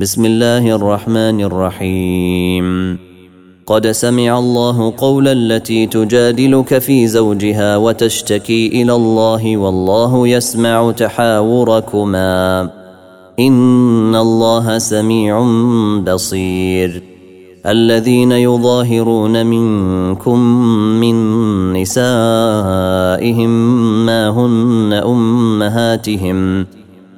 بسم الله الرحمن الرحيم. قد سمع الله قول التي تجادلك في زوجها وتشتكي إلى الله والله يسمع تحاوركما. إن الله سميع بصير. الذين يظاهرون منكم من نسائهم ما هن أمهاتهم.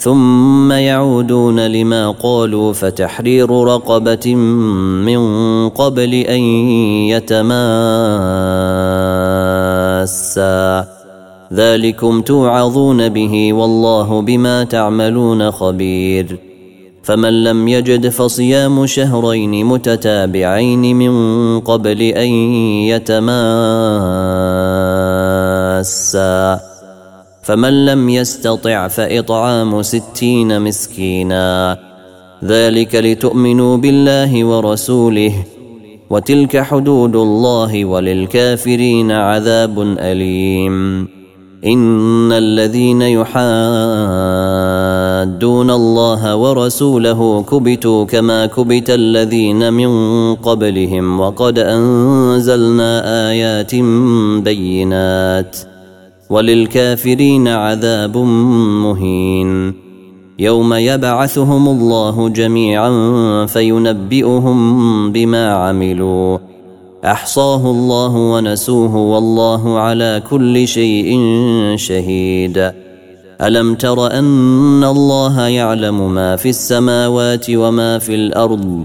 ثم يعودون لما قالوا فتحرير رقبة من قبل أن يتماسا. ذلكم توعظون به والله بما تعملون خبير. فمن لم يجد فصيام شهرين متتابعين من قبل أن يتماسا. فمن لم يستطع فإطعام ستين مسكينا. ذلك لتؤمنوا بالله ورسوله وتلك حدود الله وللكافرين عذاب أليم. إن الذين يحادون الله ورسوله كبتوا كما كبت الذين من قبلهم وقد أنزلنا آيات بينات ۖ. وللكافرين عذاب مهين. يوم يبعثهم الله جميعا فينبئهم بما عملوا. أحصاه الله ونسوه والله على كل شيء شهيد. ألم تر أن الله يعلم ما في السماوات وما في الأرض؟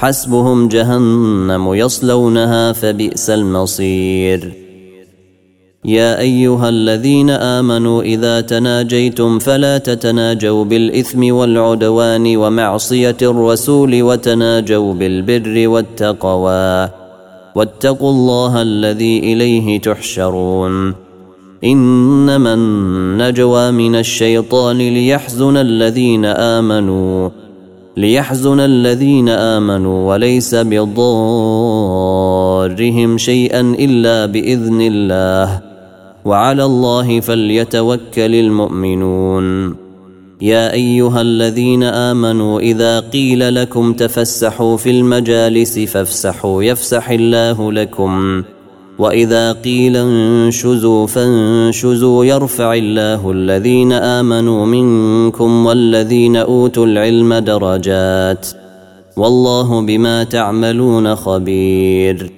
حسبهم جهنم يصلونها فبئس المصير. يا أيها الذين آمنوا إذا تناجيتم فلا تتناجوا بالإثم والعدوان ومعصية الرسول وتناجوا بالبر والتقوى واتقوا الله الذي إليه تحشرون. إنما النجوى من الشيطان ليحزن الذين آمنوا. ليحزن الذين آمنوا وليس بضارهم شيئا إلا بإذن الله. وعلى الله فليتوكل المؤمنون. يا أيها الذين آمنوا إذا قيل لكم تفسحوا في المجالس فافسحوا يفسح الله لكم. واذا قيل انشزوا فانشزوا يرفع الله الذين امنوا منكم والذين اوتوا العلم درجات والله بما تعملون خبير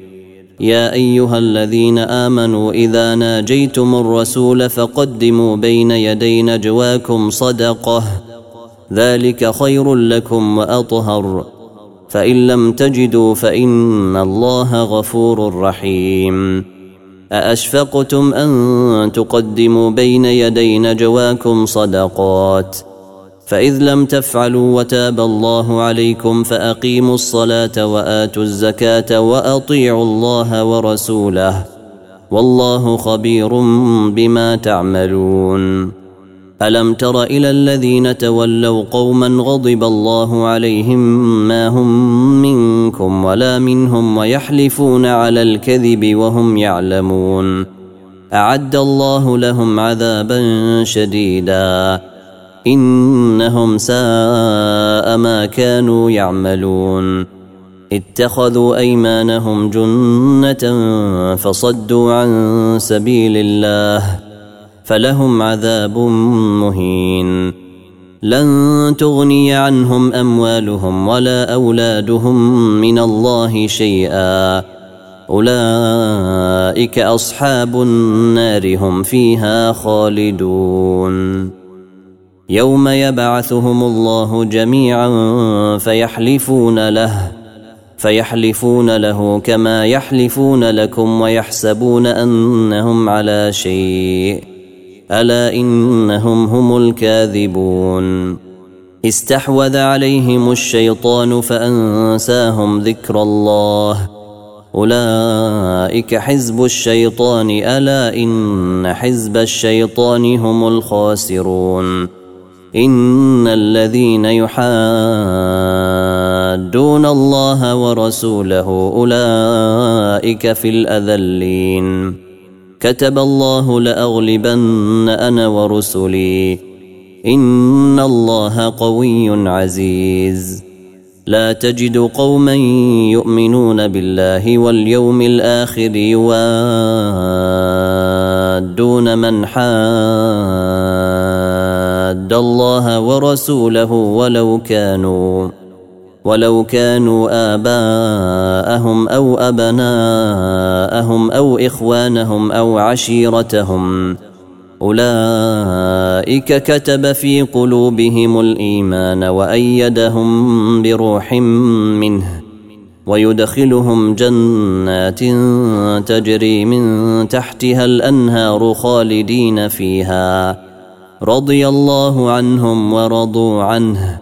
يا ايها الذين امنوا اذا ناجيتم الرسول فقدموا بين يدي نجواكم صدقه ذلك خير لكم واطهر فإن لم تجدوا فإن الله غفور رحيم. أأشفقتم أن تقدموا بين يدي نجواكم صدقات؟ فإذ لم تفعلوا وتاب الله عليكم فأقيموا الصلاة وآتوا الزكاة وأطيعوا الله ورسوله. والله خبير بما تعملون. ألم تر إلى الذين تولوا قوما غضب الله عليهم ما هم منكم ولا منهم ويحلفون على الكذب وهم يعلمون أعد الله لهم عذابا شديدا إنهم ساء ما كانوا يعملون اتخذوا أيمانهم جنة فصدوا عن سبيل الله فلهم عذاب مهين. لن تغني عنهم أموالهم ولا أولادهم من الله شيئا. أولئك أصحاب النار هم فيها خالدون. يوم يبعثهم الله جميعا فيحلفون له فيحلفون له كما يحلفون لكم ويحسبون أنهم على شيء. ألا إنهم هم الكاذبون؟ استحوذ عليهم الشيطان فأنساهم ذكر الله. أولئك حزب الشيطان ألا إن حزب الشيطان هم الخاسرون. إن الذين يحادون الله ورسوله أولئك في الأذلين. كتب الله لأغلبن أنا ورسلي. إن الله قوي عزيز. لا تجد قوما يؤمنون بالله واليوم الآخر يوادون من حاد الله ورسوله ولو كانوا ولو كانوا آباءهم أو أبناءهم أو إخوانهم أو عشيرتهم أولئك كتب في قلوبهم الإيمان وأيدهم بروح منه ويدخلهم جنات تجري من تحتها الأنهار خالدين فيها رضي الله عنهم ورضوا عنه.